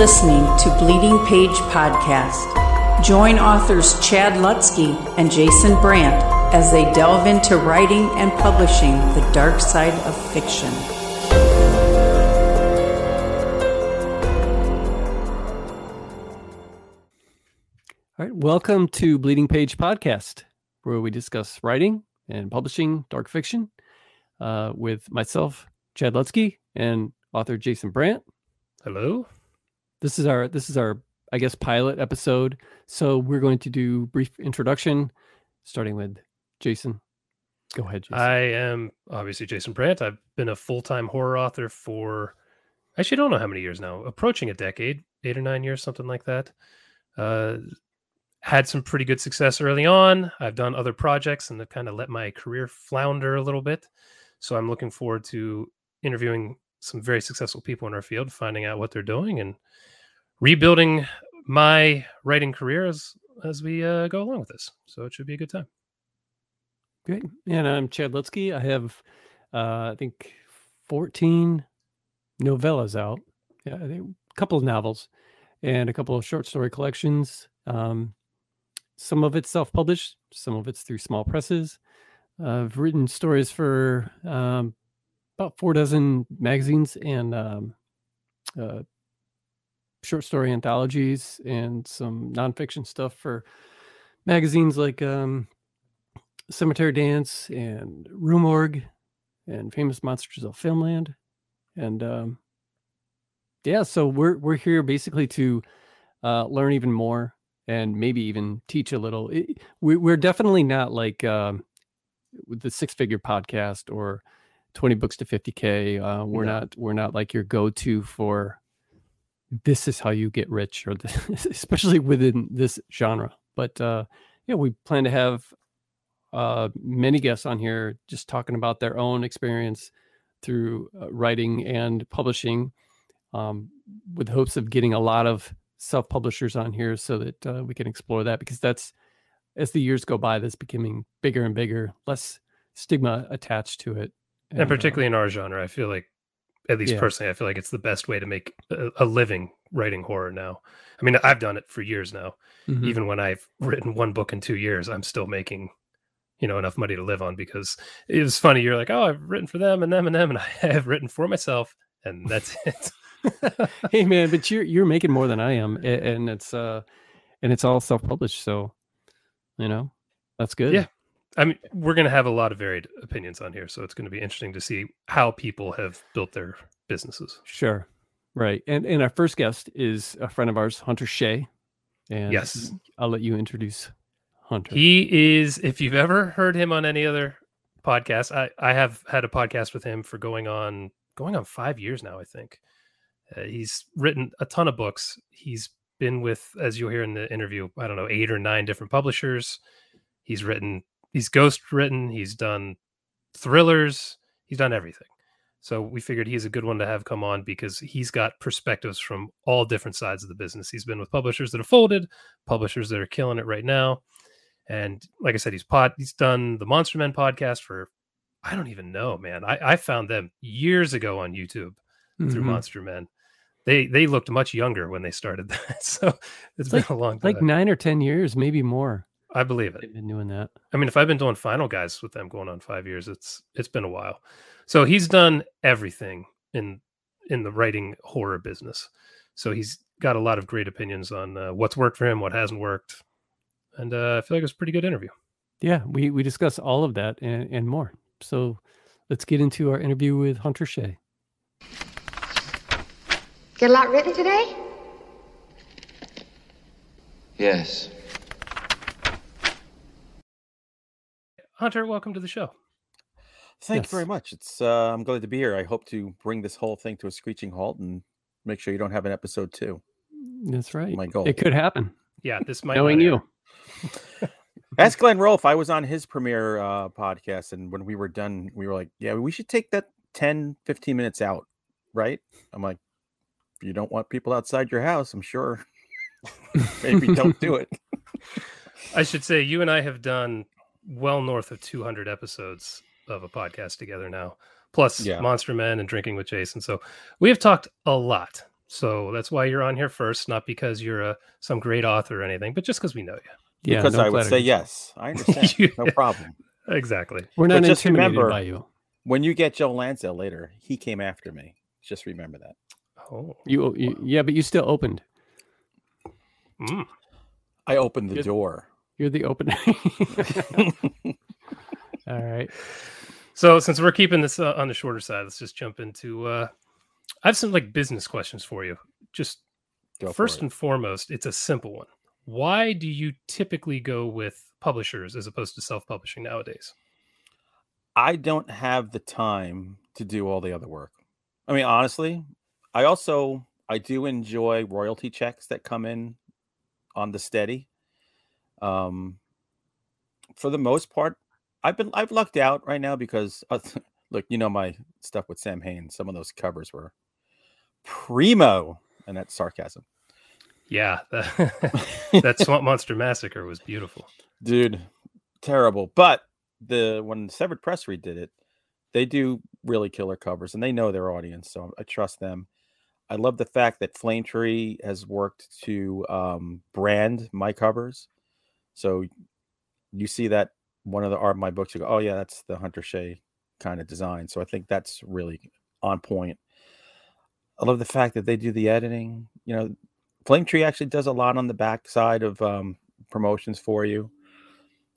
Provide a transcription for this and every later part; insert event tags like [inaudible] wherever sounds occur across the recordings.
listening to Bleeding Page Podcast. Join authors Chad Lutzke and Jason Brant as they delve into writing and publishing the dark side of fiction. All right, welcome to Bleeding Page Podcast, where we discuss writing and publishing dark fiction uh, with myself, Chad Lutzke, and author Jason Brant. Hello. This is our this is our I guess pilot episode. So we're going to do brief introduction, starting with Jason. Go ahead, Jason. I am obviously Jason Brant. I've been a full time horror author for actually I don't know how many years now, approaching a decade, eight or nine years, something like that. Uh, had some pretty good success early on. I've done other projects and have kind of let my career flounder a little bit. So I'm looking forward to interviewing some very successful people in our field, finding out what they're doing and rebuilding my writing career as as we uh, go along with this. So it should be a good time. Great. And I'm Chad Lutzke. I have, uh, I think, 14 novellas out. Yeah, a couple of novels and a couple of short story collections. Um, some of it's self published, some of it's through small presses. I've written stories for um, about four dozen magazines and um, uh, short story anthologies and some nonfiction stuff for magazines like um, Cemetery Dance and Rue Morgue and Famous Monsters of Filmland. And um, yeah, so we're we're here basically to uh, learn even more and maybe even teach a little. It, we, we're definitely not like um, the Six Figure Podcast or Twenty Books to Fifty K. Uh, we're No. not we're not like your go to for this is how you get rich or the, [laughs] especially within this genre. But uh, yeah, we plan to have uh, many guests on here just talking about their own experience through uh, writing and publishing um, with hopes of getting a lot of self-publishers on here so that uh, we can explore that because that's as the years go by that's becoming bigger and bigger less stigma attached to it and uh, particularly in our genre, I feel like, at least Yeah. personally, I feel like it's the best way to make a, a living writing horror now. I mean, I've done it for years now. mhm. Even when I've written one book in two years, I'm still making, you know, enough money to live on because it was funny. You're like, oh, I've written for them and them and them, and [laughs] I have written for myself, and that's [laughs] it. [laughs] hey man but you're you're making more than i am and it's uh and it's all self-published so you know that's good Yeah. I mean, we're going to have a lot of varied opinions on here, so it's going to be interesting to see how people have built their businesses. Sure. Right. And and our first guest is a friend of ours, Hunter Shea. And Yes. I'll let you introduce Hunter. He is, if you've ever heard him on any other podcast, I, I have had a podcast with him for going on going on five years now, I think. Uh, he's written a ton of books. He's been with, as you'll hear in the interview, I don't know, eight or nine different publishers. He's written, he's ghost written, he's done thrillers, he's done everything. So we figured he's a good one to have come on because he's got perspectives from all different sides of the business. He's been with publishers that have folded, publishers that are killing it right now. And like I said, he's pod he's done the Monster Men podcast for I don't even know, man. I, I found them years ago on YouTube through Mhm. Monster Men. They they looked much younger when they started [laughs] that. So it's been Like- a long time. Like nine or ten years, maybe more. I believe it. They've been doing that. I mean, if I've been doing final guys with them going on five years, it's it's been a while. So he's done everything in in the writing horror business. So he's got a lot of great opinions on uh, what's worked for him, what hasn't worked, and uh, I feel like it was a pretty good interview. Yeah, we we discuss all of that and, and more. So let's get into our interview with Hunter Shea. Get a lot written today? Yes. Hunter, welcome to the show. Thank Yes. you very much. It's uh, I'm glad to be here. I hope to bring this whole thing to a screeching halt and make sure you don't have an episode two. That's right. My goal. It could happen. Yeah, this might Knowing you. air. [laughs] Ask Glenn Rolfe. I was on his premiere uh, podcast, and when we were done, we were like, "Yeah, we should take that 10, 15 minutes out." Right? I'm like, "If you don't want people outside your house, I'm sure [laughs] maybe don't do it." [laughs] I should say you and I have done well north of 200 episodes of a podcast together now, plus Yeah. Monster Men and Drinking with Jason. So we have talked a lot. So that's why you're on here first, not because you're a some great author or anything, but just because we know you. Yeah, because no I would say yes. I [laughs] understand. no problem. Exactly. We're not But just intimidated remember- by you. When you get Joe Lansdale later, he came after me. Just remember that. Oh. You, you yeah, but you still opened. Mm. I opened the Good. door. You're the opener. [laughs] All right. So since we're keeping this uh, on the shorter side, let's just jump into. uh I have some like business questions for you. Just Go first and foremost, it's a simple one. Why do you typically go with publishers as opposed to self-publishing nowadays? I don't have the time to do all the other work. I mean, honestly, I also I do enjoy royalty checks that come in on the steady. Um, for the most part, I've been I've lucked out right now because uh, [laughs] look, you know my stuff with Sam Hain. Some of those covers were primo, and that's sarcasm, Yeah, that, [laughs] [laughs] that Swamp Monster Massacre was beautiful. dude. Terrible, but the when Severed Press redid it, they do really killer covers, and they know their audience, so I trust them. I love the fact that Flame Tree has worked to um, brand my covers, so you see that one of the art of my books, you go, "Oh yeah, that's the Hunter Shea kind of design." So I think that's really on point. I love the fact that they do the editing. You know, Flame Tree actually does a lot on the back side of um, promotions for you.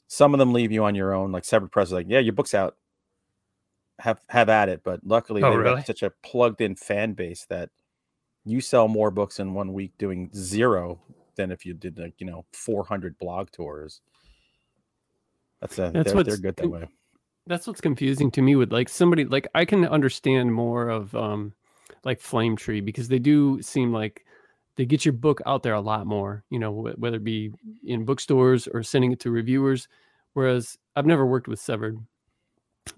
Some of them leave you on your own, like Severed Press, like, yeah, your book's out. Have have at it. But luckily, Oh, they really? have such a plugged in fan base that you sell more books in one week doing zero than if you did like you know 400 blog tours. That's a, That's they're, what's they're good that way. That's what's confusing to me with like somebody like I can understand more of um like Flame Tree because they do seem like they get your book out there a lot more, you know, wh- whether it be in bookstores or sending it to reviewers. Whereas I've never worked with Severed,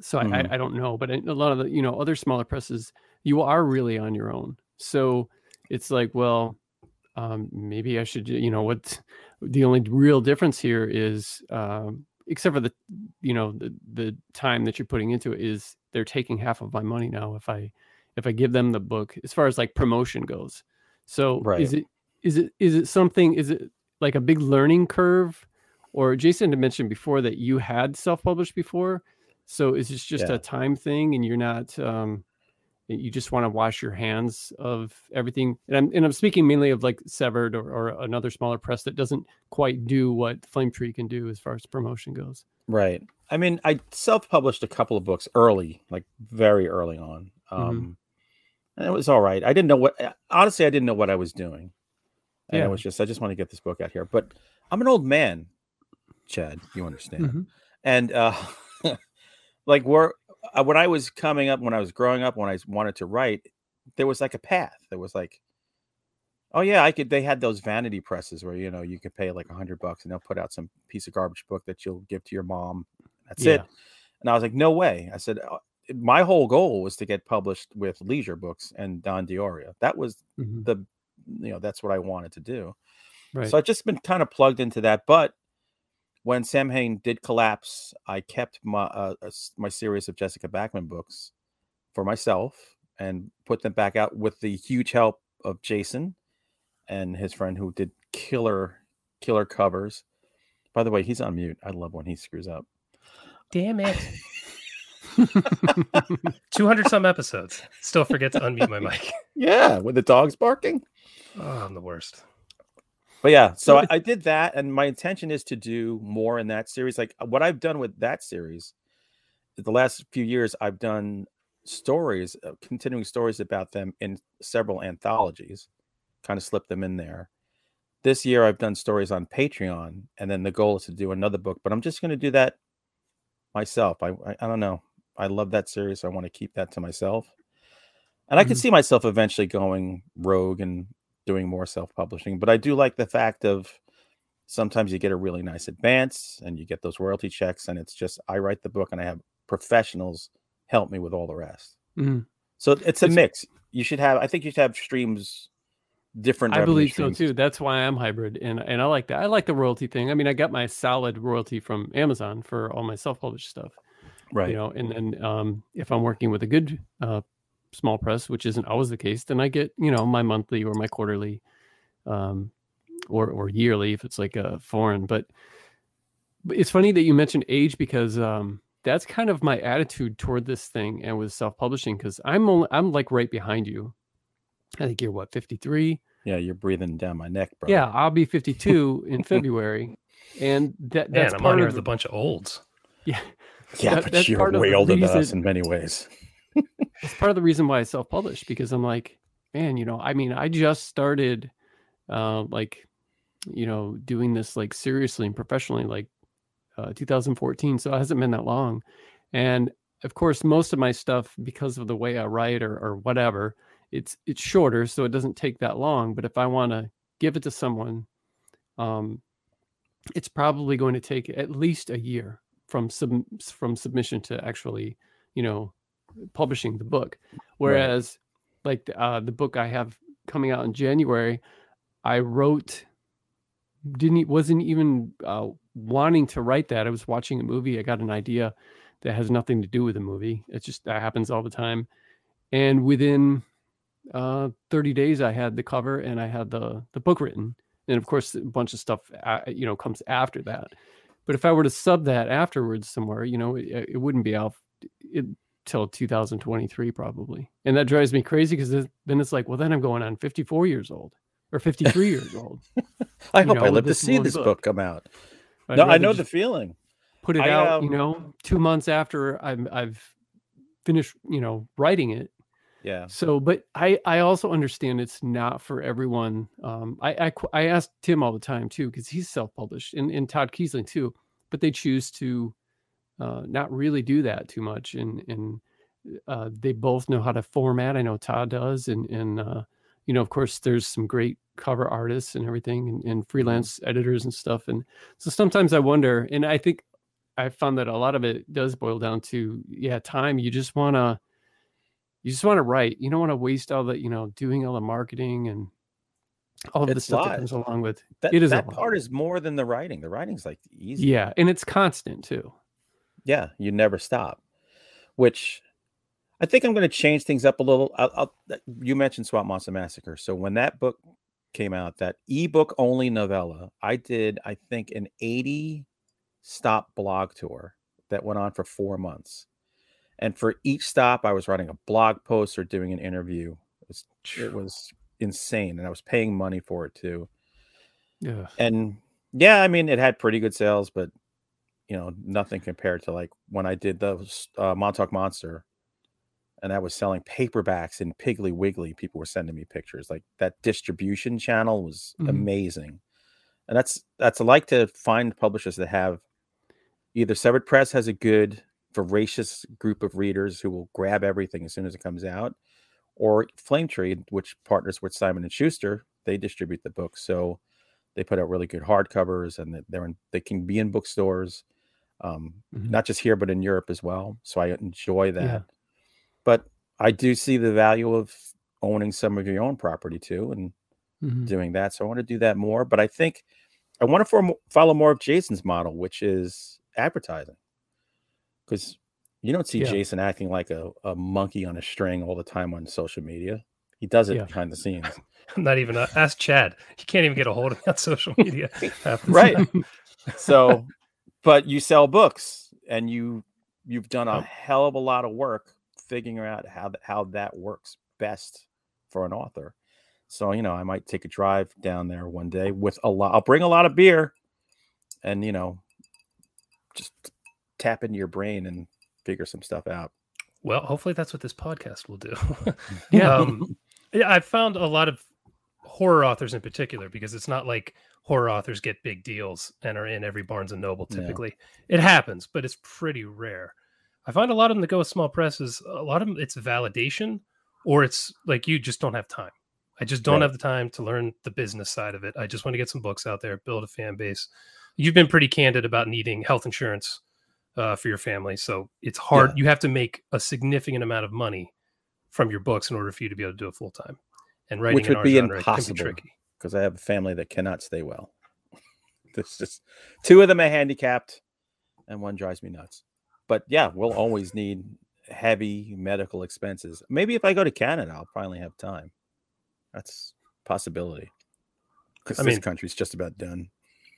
so I, Mhm. I, I don't know. But a lot of the you know other smaller presses, you are really on your own. So it's like, well, um, maybe I should, you know, what the only real difference here is, um, except for the, you know, the the time that you're putting into it is they're taking half of my money now if I if I give them the book as far as like promotion goes. So Right. is it is it is it something is it like a big learning curve or Jason had mentioned before that you had self-published before. So is this just Yeah. a time thing and you're not um you just want to wash your hands of everything and I'm and I'm speaking mainly of like Severed or, or another smaller press that doesn't quite do what Flame Tree can do as far as promotion goes. Right. I mean, I self-published a couple of books early, like very early on. Mm-hmm. Um and it was all right. I didn't know what honestly I didn't know what I was doing. And Yeah. it was just I just want to get this book out here. But I'm an old man, Chad, you understand. Mhm. And uh [laughs] like where uh, when I was coming up, when I was growing up, when I wanted to write, there was like a path. There was like, oh yeah, I could. They had those vanity presses where you know you could pay like a hundred bucks and they'll put out some piece of garbage book that you'll give to your mom. That's it. And I was like, no way. I said, "Uh, my whole goal was to get published with Leisure Books and Don D'Auria. That was Mhm. the, you know, that's what I wanted to do. Right. So I've just been kind of plugged into that. But when Sam Hain did collapse, I kept my uh, my series of Jessica Backman books for myself and put them back out with the huge help of Jason and his friend who did killer killer covers. By the way, he's on mute. I love when he screws up. Damn it. [laughs] [laughs] 200 some episodes. Still forget to unmute my mic. Yeah, with the dogs barking. Oh, I'm the worst. But yeah, so I, [laughs] I did that, and my intention is to do more in that series. Like what I've done with that series, the last few years, I've done stories, uh, continuing stories about them in several anthologies, kind of slip them in there. This year, I've done stories on Patreon, and then the goal is to do another book. But I'm just going to do that myself. I, I I don't know. I love that series. So I want to keep that to myself, and I can Mhm. see myself eventually going rogue and doing more self-publishing but i do like the fact of sometimes you get a really nice advance and you get those royalty checks and it's just i write the book and i have professionals help me with all the rest Mhm. so it's a It's- mix you should have i think you should have streams different I believe so too. That's why I'm hybrid, and and I like that. I like the royalty thing. I mean, I got my solid royalty from Amazon for all my self-published stuff, right you know. And then um, if I'm working with a good uh, small press, which isn't always the case, then I get you know my monthly or my quarterly, um, or or yearly if it's like a foreign. But, but it's funny that you mentioned age because um, that's kind of my attitude toward this thing and with self publishing because I'm only I'm like right behind you. I think you're what 53. Yeah, you're breathing down my neck, bro. Yeah, I'll be 52 [laughs] in February, and that Man, that's I'm part on here of with a bunch of olds. yeah. yeah, that- but you're part way the older than us in many ways. [laughs] it's part of the reason why I self published because I'm like, man, you know, I mean, I just started, uh, like, you know, doing this like seriously and professionally, like, uh, 2014. So it hasn't been that long, and of course, most of my stuff, because of the way I write or or whatever, it's it's shorter, so it doesn't take that long. But if I want to give it to someone, um, it's probably going to take at least a year from sub from submission to actually, you know, publishing the book. Whereas, like uh, the book I have coming out in January, I wrote didn't wasn't even uh, wanting to write that. I was watching a movie. I got an idea that has nothing to do with the movie. It's just that happens all the time. And within uh, 30 days, I had the cover and I had the the book written. And of course, a bunch of stuff uh, you know comes after that. But if I were to sub that afterwards somewhere, you know, it, it wouldn't be out it, till 2023 probably. And that drives me crazy because then it's like, well, then I'm going on 54 years old or 53 years old. [laughs] I You hope know, I live to see this book. book come out. I'd no, I know the feeling. put it I, out, you um, know, two months after I'm I've finished, you know, writing it. Yeah. So, but I I also understand it's not for everyone. Um, I I, I ask Tim all the time too because he's self published and, and Todd Keisling too, but they choose to uh, not really do that too much and and uh, they both know how to format. I know Todd does, and and uh, you know, of course, there's some great cover artists and everything, and, and freelance editors and stuff. And so sometimes I wonder, and I think I found that a lot of it does boil down to yeah, time. You just want to, you just want to write. You don't want to waste all the you know doing all the marketing and all of the It's stuff that comes along with. That, It is that part is more than the writing. The writing's like easy. Yeah, and it's constant too. Yeah, you never stop. Which I think I'm going to change things up a little. I'll, I'll, you mentioned Swamp Monster Massacre, so when that book came out, that ebook only novella, I did I think an 80 stop blog tour that went on for four months, and for each stop, I was writing a blog post or doing an interview. It was, it was insane, and I was paying money for it too. Yeah. and yeah, I mean, it had pretty good sales, but you know, nothing compared to like when I did the uh, Montauk Monster, and I was selling paperbacks in Piggly Wiggly. People were sending me pictures. Like that distribution channel was Mhm. amazing, and that's that's like to find publishers that have either Severed Press has a good voracious group of readers who will grab everything as soon as it comes out, or Flame Tree, which partners with Simon and Schuster, they distribute the book. So they put out really good hardcovers, and they're in, they can be in bookstores, um, Mhm. not just here but in Europe as well. So I enjoy that. Yeah. But I do see the value of owning some of your own property too, and Mhm. doing that. So I want to do that more. But I think I want to form, follow more of Jason's model, which is advertising, because you don't see Yeah. Jason acting like a, a monkey on a string all the time on social media. He does it Yeah. behind the scenes. [laughs] Not even uh, ask Chad. He can't even get a hold of me on social media. [laughs] right so but you sell books and you you've done a hell of a lot of work figuring out how th- how that works best for an author so you know i might take a drive down there one day with a lot i'll bring a lot of beer and you know just tap into your brain and figure some stuff out Well, hopefully that's what this podcast will do. Yeah. [laughs] [laughs] um, yeah, I've found a lot of horror authors in particular because it's not like horror authors get big deals and are in every Barnes and Noble. No. Typically, it happens, but it's pretty rare. I find a lot of them that go with small presses. A lot of them, it's validation, or it's like you just don't have time. I just don't Right. have the time to learn the business side of it. I just want to get some books out there, build a fan base. You've been pretty candid about needing health insurance uh, for your family, so it's hard. Yeah. You have to make a significant amount of money from your books in order for you to be able to do it full time. And writing Which would be genre impossible. because i have a family that cannot stay well [laughs] there's just two of them are handicapped and one drives me nuts but yeah we'll always need heavy medical expenses. Maybe if I go to Canada, I'll finally have time. That's a possibility. Because this mean- country's just about done.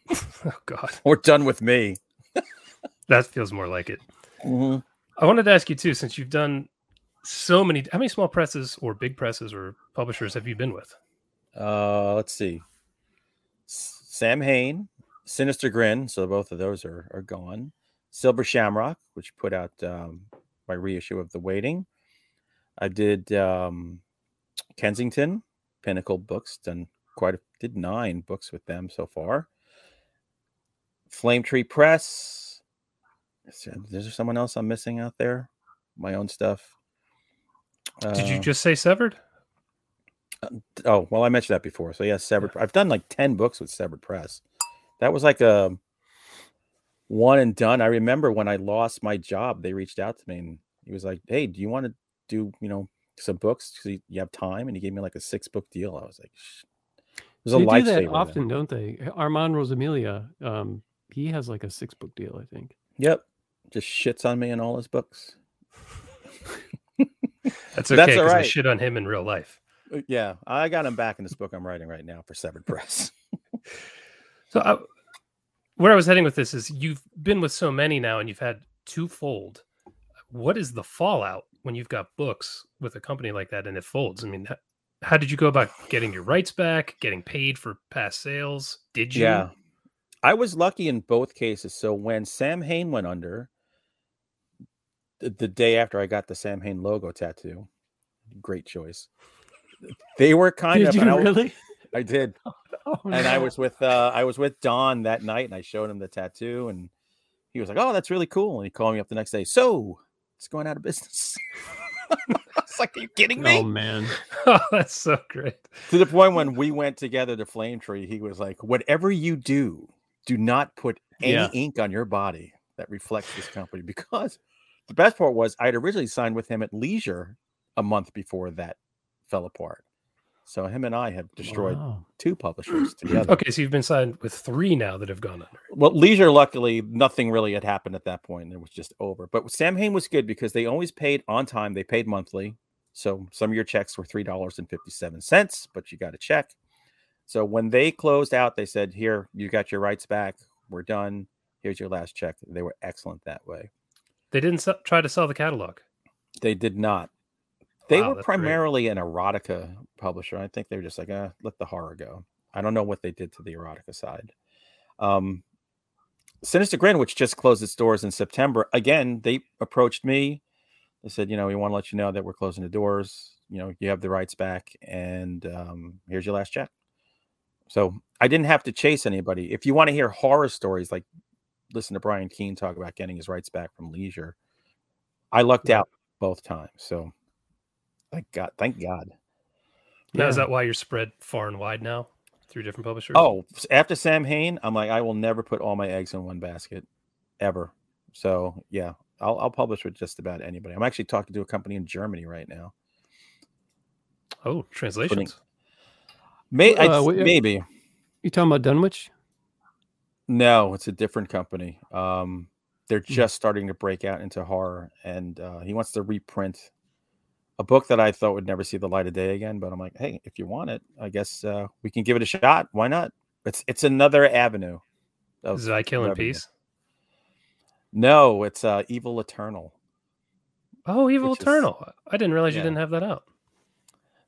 [laughs] Oh God, we're done with me. that feels more like it. Mhm. I wanted to ask you too, since you've done so many. How many small presses or big presses or publishers have you been with? Uh, let's see. Sam Hain, Sinister Grin. So both of those are are gone. Silver Shamrock, which put out um, my reissue of The Waiting. I did um, Kensington, Pinnacle Books. Done quite a, did nine books with them so far. Flame Tree Press. Is there, is there someone else I'm missing out there? My own stuff. Did you Uh, just say severed? Oh, well, I mentioned that before. So yes, Severed. I've done like ten books with Severed Press. That was like a one and done. I remember when I lost my job, they reached out to me and he was like, "Hey, do you want to do you know some books? Because you have time." And he gave me like a six book deal. I was like, "Sh-" "It was a They do lifesaver." that then. often, don't they? Armand Rosamilia, um, he has like a six book deal, I think. Yep, just shits on me in all his books. [laughs] That's okay That's because I shit on him in real life. Uh, Yeah, I got him back in this book I'm writing right now for Severed Press. [laughs] So I, where I was heading with this is you've been with so many now and you've had two fold. What is the fallout when you've got books with a company like that and it folds? I mean, h- how did you go about getting your rights back, getting paid for past sales? Did you? Yeah. I was lucky in both cases. So when Sam Hain went under, the, the day after I got the Sam Hain logo tattoo, great choice. They were kind Did of you I, really? I did. [laughs] Oh, And I was with uh I was with Don that night and I showed him the tattoo and he was like, Oh, that's really cool. And he called me up the next day. So it's going out of business. [laughs] I was like, Are you kidding me? Oh man. [laughs] Oh, that's so great. to the point when we went together to Flame Tree, he was like, "Whatever you do, do not put any Yeah. ink on your body that reflects this company." Because the best part was, I had originally signed with him at Leisure a month before that fell apart. So him and I have destroyed Wow. two publishers [clears throat] together. Okay, so you've been signed with three now that have gone under. Well, Leisure, luckily, nothing really had happened at that point. It was just over. But Sam Hain was good because they always paid on time. They paid monthly. So some of your checks were $3.57, but you got a check. So when they closed out, they said, Here, you got your rights back. We're done. Here's your last check. They were excellent that way. They didn't try to sell the catalog. They did not. They Wow, were that's great. primarily an erotica publisher. I think they were just like, uh, let the horror go. I don't know what they did to the erotica side. Um, Sinister Grin, which just closed its doors in September, again, they approached me. They said, you know, we want to let you know that we're closing the doors. You know, you have the rights back, and um, here's your last check. So I didn't have to chase anybody. If you want to hear horror stories, like listen to Brian Keene talk about getting his rights back from Leisure, I lucked out both times. So thank God, thank God. Now, is that why you're spread far and wide now through different publishers? Oh, after Sam Hain, I'm like, I will never put all my eggs in one basket, ever. So yeah, I'll, I'll publish with just about anybody. I'm actually talking to a company in Germany right now. oh, translations. May, Uh, I, what- maybe You talking about Dunwich? No, it's a different company. Um, they're Hmm. just starting to break out into horror, and uh, he wants to reprint a book that I thought would never see the light of day again. But I'm like, hey, if you want it, I guess uh, we can give it a shot. Why not? It's it's another avenue. of Is I Kill in. Peace? No, it's uh, Evil Eternal. Oh, Evil Which is- Eternal. I didn't realize you didn't have that out.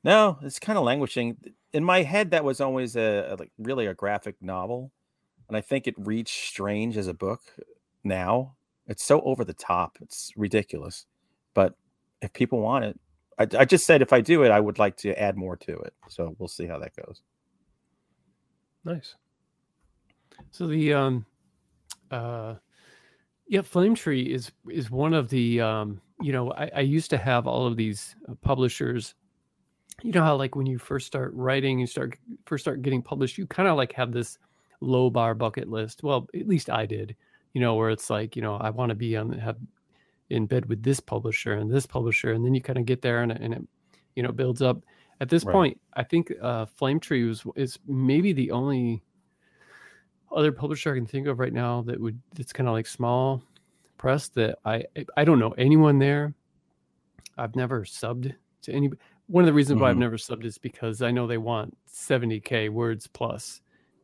No, it's kind of languishing. In my head, that was always a, a like really a graphic novel, and I think it reads strange as a book. Now it's so over the top, it's ridiculous. But if people want it, I, I just said if I do it, I would like to add more to it. So we'll see how that goes. Nice. So the um uh yeah, Flame Tree is is one of the um you know, I, I used to have all of these uh, publishers. You know how like when you first start writing, you start first start getting published, you kind of like have this low bar bucket list. Well, at least I did, you know, where it's like, you know, I want to be on have in bed with this publisher and this publisher, and then you kind of get there and, it- and it, you know, builds up. At this Right. point, I think uh, Flame Tree was is maybe the only other publisher I can think of right now that would that's kind of like small press that I I don't know anyone there, I've never subbed to any. One of the reasons why I've Mhm. never subbed is because I know they want 70k words plus,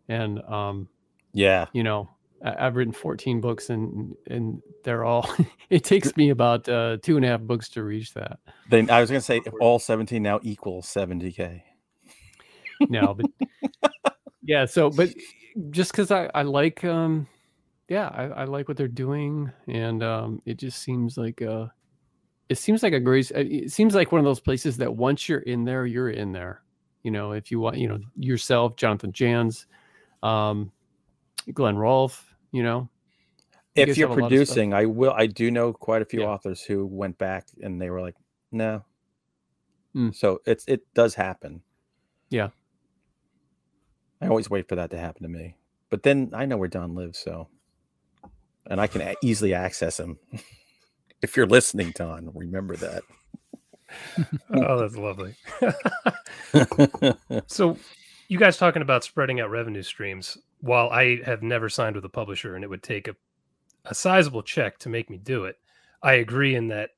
and um, Yeah. you know, I, I've written 14 books, and and they're all. [laughs] it takes me about uh, two and a half books to reach that. Then I was gonna say all 17 now equals 70k. No, but [laughs] yeah so but just because I, I like um yeah I, I like what they're doing and um it just seems like uh it seems like a great uh, it seems like one of those places that once you're in there you're in there you know if you want you know yourself jonathan janz um glenn rolfe you know You If you're have a lot of stuff. producing, I will I do know quite a few Yeah. authors who went back and they were like, no. Hmm. So it's it does happen. Yeah. I always wait for that to happen to me. But then I know where Don lives, so and I can a- easily access him. [laughs] if you're listening, Don, remember that. [laughs] Oh, that's lovely. [laughs] so, you guys talking about spreading out revenue streams? While I have never signed with a publisher, and it would take a, a sizable check to make me do it, I agree in that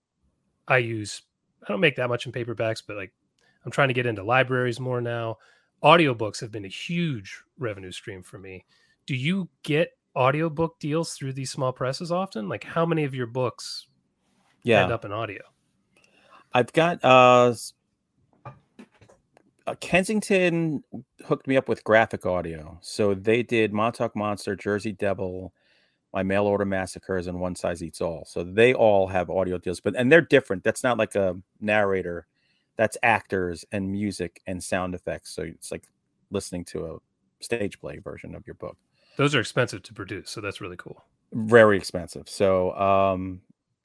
I use I don't make that much in paperbacks, but like I'm trying to get into libraries more now. Audiobooks have been a huge revenue stream for me. Do you get audiobook deals through these small presses often? Like how many of your books yeah. end up in audio? I've got uh, uh Kensington hooked me up with graphic audio. So they did Montauk Monster, Jersey Devil, my mail order massacres, and One Size Eats All. So they all have audio deals, but and they're different. That's not like a narrator. That's actors and music and sound effects. So it's like listening to a stage play version of your book. Those are expensive to produce, so that's really cool. very expensive. So, um,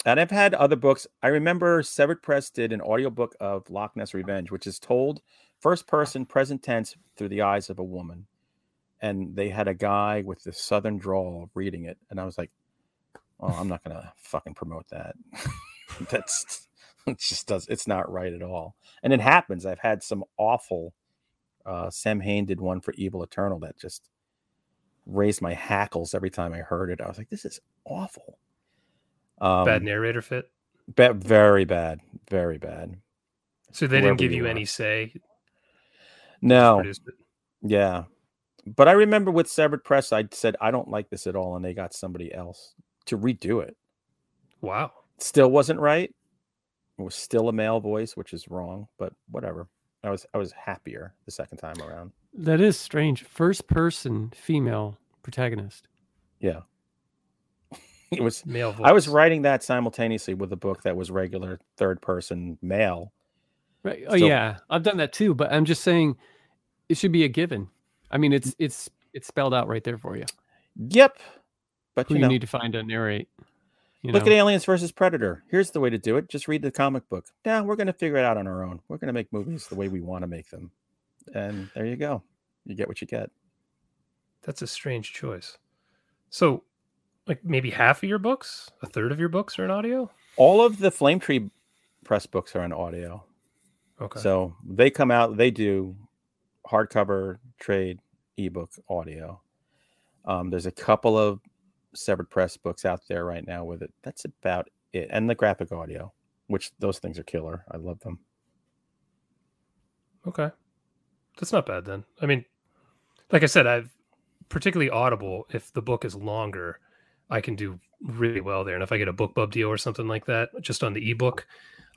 and I've had other books. I remember Severed Press did an audiobook of Loch Ness Revenge, which is told first person, present tense through the eyes of a woman. And they had a guy with the southern drawl reading it. And I was like, oh, I'm not going to fucking promote that. [laughs] That's it just does it's not right at all. And it happens. I've had some awful uh Sam Hain did one for Evil Eternal that just raised my hackles every time I heard it. I was like, this is awful. Um, Bad narrator fit. very bad, very bad. So they whoever didn't give you you any say. Just No, yeah, but I remember with Severed Press, I said I don't like this at all, and they got somebody else to redo it. Wow. Still wasn't right. It was still a male voice, which is wrong, but whatever. I was I was happier the second time around. that is strange first person female protagonist Yeah, [laughs] it was Male voice. I was writing that simultaneously with a book that was regular third person male. Right. Oh So- yeah, I've done that too. But I'm just saying, it should be a given. I mean, it's mm. it's it's spelled out right there for you. Yep. But Who you you, know, need to find to narrate. You look know? at Aliens versus Predator. Here's the way to do it. Just read the comic book. Now we're going to figure it out on our own. We're going to make movies the way we want to make them. And there you go. You get what you get. That's a strange choice. So, like maybe half of your books, a third of your books are in audio. All of the Flame Tree press books are in audio. Okay. So they come out, they do hardcover, trade, ebook, audio. Um, there's a couple of severed press books out there right now with it. That's about it. And the graphic audio, which those things are killer. I love them. Okay. That's not bad then. I mean, like I said, I've particularly Audible, if the book is longer, I can do really well there. And if I get a BookBub deal or something like that, just on the ebook,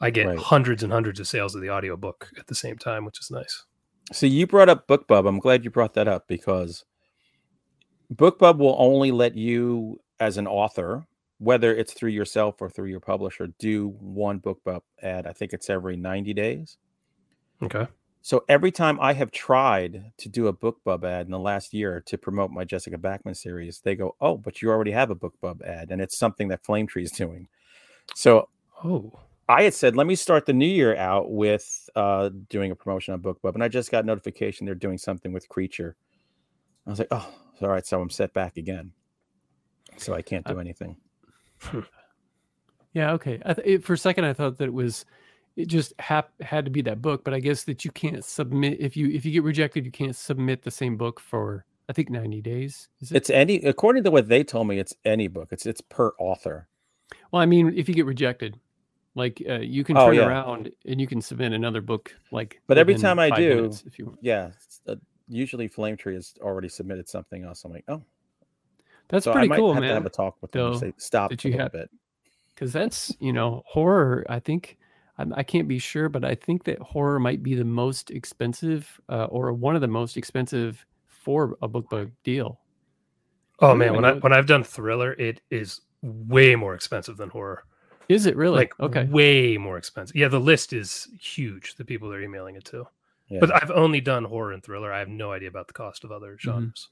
I get Right. hundreds and hundreds of sales of the audiobook at the same time, which is nice. So you brought up BookBub. I'm glad you brought that up because BookBub will only let you, as an author, whether it's through yourself or through your publisher, do one BookBub ad. I think it's every 90 days. Okay. So every time I have tried to do a BookBub ad in the last year to promote my Jessica Backman series, they go, "Oh, but you already have a BookBub ad, and it's something that Flame Tree is doing." So Oh, I had said, let me start the new year out with uh, doing a promotion on BookBub, and I just got notification they're doing something with Creature. I was like, oh, all right, so I'm set back again, so I can't do anything. Yeah. Okay. I th- it, for a second, I thought that it was it just hap- had to be that book, but I guess that you can't submit if you if you get rejected, you can't submit the same book for I think 90 days. Is it? It's any according to what they told me, it's any book. It's it's per author. well, I mean, if you get rejected, Like uh, you can Oh, turn yeah. around and you can submit another book. Like, But every time I do, minutes if you want. Yeah. Uh, usually Flame Tree has already submitted something else. I'm like, oh, that's so pretty I might cool, have to have a talk with them. though, and Say, stop that for a you have- bit. because that's you know horror i think I'm, i can't be sure but i think that horror might be the most expensive uh, or one of the most expensive for a BookBub deal Oh man, when I What- when I've done thriller, it is way more expensive than horror. Is it really Like okay way more expensive. Yeah, the list is huge. The people they're emailing it to. Yeah. But I've only done horror and thriller. I have no idea about the cost of other genres.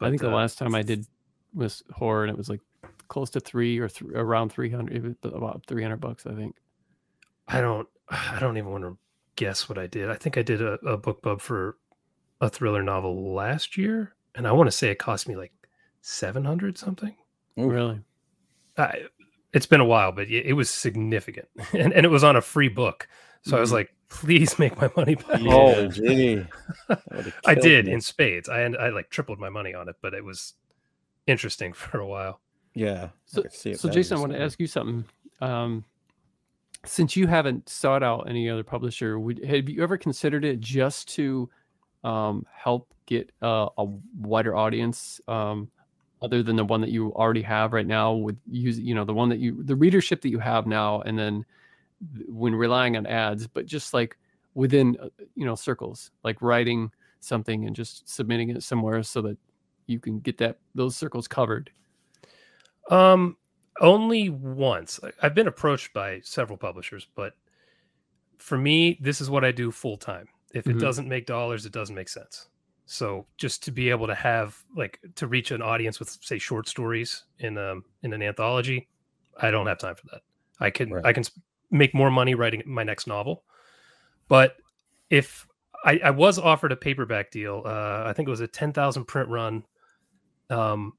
i think the uh, last time i did was horror and it was like close to three or th- around 300 about 300 bucks i think I don't I don't even want to guess what I did. I think I did a, a BookBub for a thriller novel last year, and I want to say it cost me like seven hundred something. Oof. really I, it's been a while, but it, it was significant, [laughs] and and it was on a free book. So I was Mhm. like, please make my money back. Oh, [laughs] gee. I did me. in spades. I I like tripled my money on it, but it was interesting [laughs] for a while. Yeah. So, could see so Jason, I want to ask you something. Um, since you haven't sought out any other publisher, would have you ever considered it just to um, help get uh, a wider audience, um, other than the one that you already have right now? With use, you know, the one that you, the readership that you have now, and then when relying on ads, but just like within, uh, you know, circles, like writing something and just submitting it somewhere so that you can get that those circles covered. Um, only once. I've been approached by several publishers, but for me, this is what I do full time. If it Mhm. doesn't make dollars, it doesn't make sense. So just to be able to have like to reach an audience with say short stories in um in an anthology, I don't have time for that. I can Right. I can make more money writing my next novel, but if I, I was offered a paperback deal, uh, I think it was a ten thousand print run, um,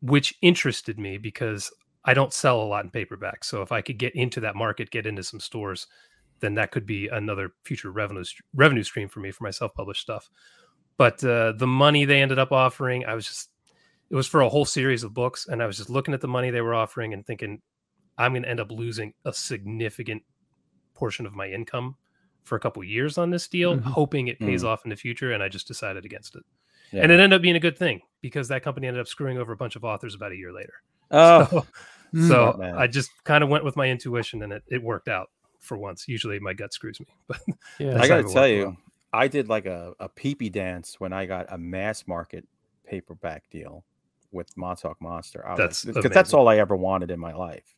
which interested me because I don't sell a lot in paperback. So if I could get into that market, get into some stores, then that could be another future revenue revenue stream for me for my self published stuff. But uh, the money they ended up offering, I was just it was for a whole series of books, and I was just looking at the money they were offering and thinking, I'm going to end up losing a significant portion of my income for a couple years on this deal, Mhm. hoping it pays off in the future, and I just decided against it. Yeah. And it ended up being a good thing because that company ended up screwing over a bunch of authors about a year later. Oh, So, [laughs] Mm. so Smart man. I just kind of went with my intuition and it, it worked out for once. Usually my gut screws me, [laughs] but Yeah. I got to tell you, well. I did like a, a peepee dance when I got a mass market paperback deal with Montauk Monster. I That's because that's all I ever wanted in my life.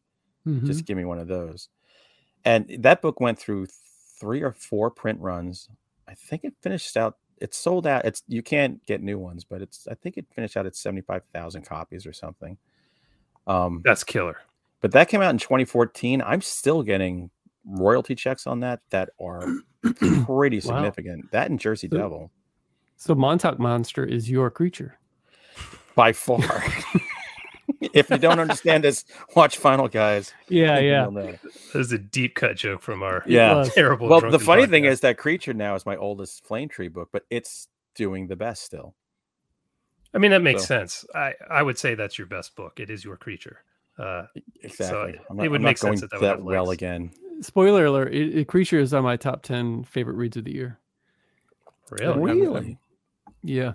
Mhm. Just give me one of those. And that book went through three or four print runs. I think it finished out. It sold out. It's you can't get new ones, but it's. I think it finished out at seventy five thousand copies or something. Um, that's killer. but that came out in 2014. I'm still getting royalty checks on that that are [clears throat] pretty Wow. significant. That and Jersey So- Devil So Montauk Monster is your creature. by far. [laughs] if you don't understand this, watch Final Guys. Yeah, yeah. you'll know. That was a deep cut joke from our Yeah. terrible. Well, the drunken funny thing is that Creature now is my oldest Flame Tree book, but it's doing the best still. I mean, that makes so- sense. I, I would say that's your best book. It is your creature. Uh, Exactly. it I'm would I'm make going sense that that would have well legs. again. Spoiler alert: it, it- Creature is on my top ten favorite reads of the year. really? I'm- Really? Yeah,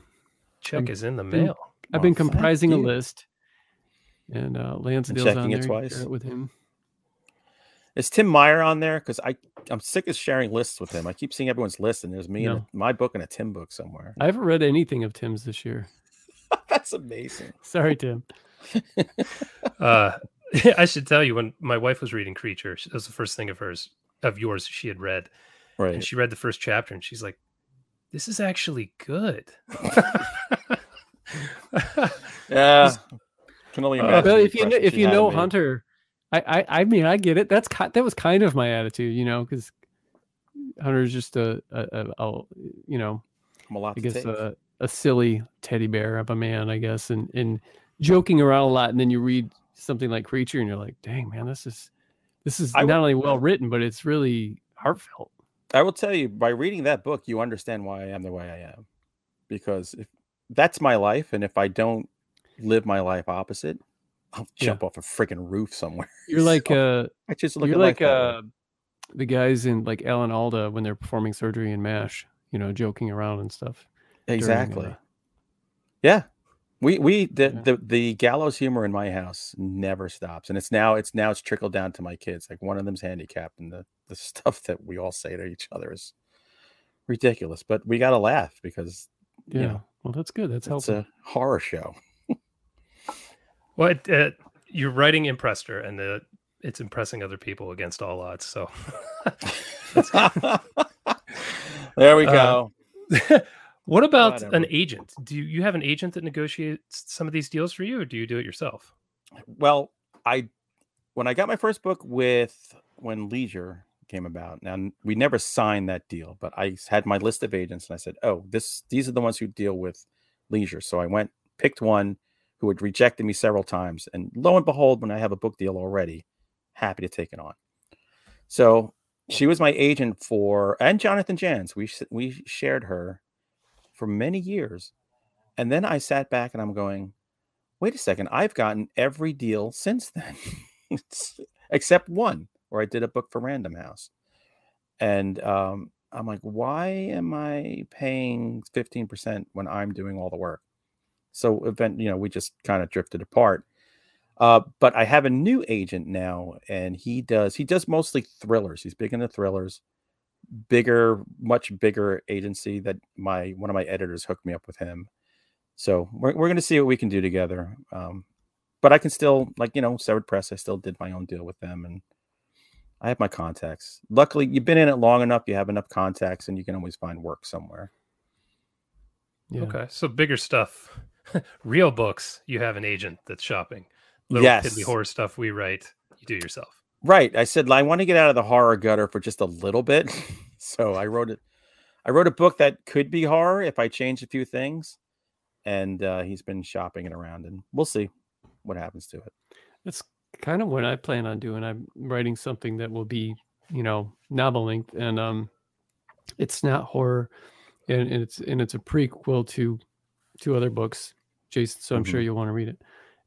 Check I'm- is in the mail. I've been Well, thank comprising a list, and uh, Lansdale's checking on there. you twice. it with him. Is Tim Meyer on there? Because I I'm sick of sharing lists with him. I keep seeing everyone's list, and there's me and a, my book and a Tim book somewhere. I haven't read anything of Tim's this year. [laughs] That's amazing. Sorry, Tim. [laughs] Uh, [laughs] I should tell you when my wife was reading Creature, she- that was the first thing of hers, of yours, she had read, Right. and she read the first chapter, and she's like, "This is actually good." [laughs] Yeah. [laughs] Can only Uh, imagine. Well, the if you kn- impression if you know. Hunter, I, I I mean I get it. That's ki- that was ki- that was kind of my attitude, you know, because Hunter's just a, a, a, a you know I'm a lot I guess a, a silly teddy bear of a man, I guess, and and joking around a lot, and then you read something like Creature, and you're like, dang man, this is this is I not only well written, but it's really heartfelt. I will tell you by reading that book, you understand why I am the way I am, because if that's my life, and if I don't live my life opposite, I'll Yeah. jump off a freaking roof somewhere. [laughs] You're like So, uh I just look you're like life that way. uh the guys in like Alan Alda when they're performing surgery in MASH, you know, joking around and stuff. during, Exactly. uh, Yeah. We we the, Yeah. the the gallows humor in my house never stops. And it's now it's now it's trickled down to my kids. Like one of them's handicapped and the the [laughs] stuff that we all say to each other is ridiculous. But we gotta laugh because yeah. you know, well, that's good. That's it's helpful. a horror show. Well, it, uh, your writing impressed her, and the it's impressing other people against all odds. So, [laughs] [laughs] there we Uh, go. What about an agent? Do you, you have an agent that negotiates some of these deals for you, or do you do it yourself? Well, I when I got my first book with when Leisure came about, and we never signed that deal, but I had my list of agents, and I said, "Oh, this these are the ones who deal with Leisure." So I went picked one who had rejected me several times, and lo and behold, when I have a book deal already, happy to take it on. So she was my agent for, and Jonathan Janz. We we shared her for many years, and then I sat back and I'm going, wait a second, I've gotten every deal since then, [laughs] except one where I did a book for Random House. And um, I'm like, why am I paying 15% when I'm doing all the work? So event, you know, we just kind of drifted apart. Uh, but I have a new agent now, and he does he does mostly thrillers. He's big into thrillers, bigger, much bigger agency that my one of my editors hooked me up with him. So we're we're gonna see what we can do together. Um, but I can still like you know Severed Press. I still did my own deal with them, and I have my contacts. Luckily, you've been in it long enough. You have enough contacts, and you can always find work somewhere. Yeah. Okay, so bigger stuff, [laughs] real books. You have an agent that's shopping. Little piddly Yes. horror stuff we write, you do yourself. Right. I said I want to get out of the horror gutter for just a little bit. [laughs] so I wrote it. I wrote a book that could be horror if I changed a few things. And uh, he's been shopping it around, and we'll see what happens to it. That's kind of what I plan on doing. I'm writing something that will be, you know, novel length, and um, it's not horror, and, and it's and it's a prequel to two other books, Jason. So I'm sure Mhm. you'll want to read it.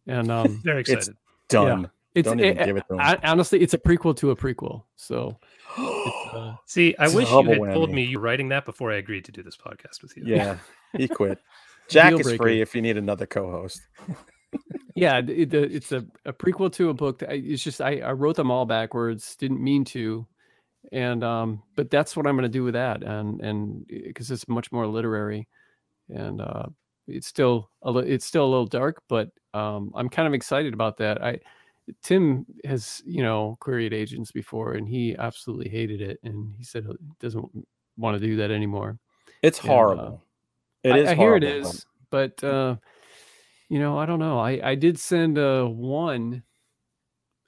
And um, [laughs] Very excited. It's- excited. Done. It's Don't even it- give it to him. I, honestly, it's a prequel to a prequel. So it's, [gasps] uh, See, I It's wish you had double told me you were writing that before I agreed to do this podcast with you. yeah, he [laughs] quit. [laughs] Jack Deal is breaker. free if you need another co-host. [laughs] yeah, it, it- it's a, a prequel to a book. That I, it's just I, I wrote them all backwards. Didn't mean to, and um, but that's what I'm going to do with that, and and because it's much more literary, and uh, it's still a it's still a little dark, but um, I'm kind of excited about that. I Tim has you know queried agents before, and he absolutely hated it, and he said he doesn't want to do that anymore. It's uh, horrible. It I, is I hear it is, but uh, you know, I don't know. I I did send uh, one,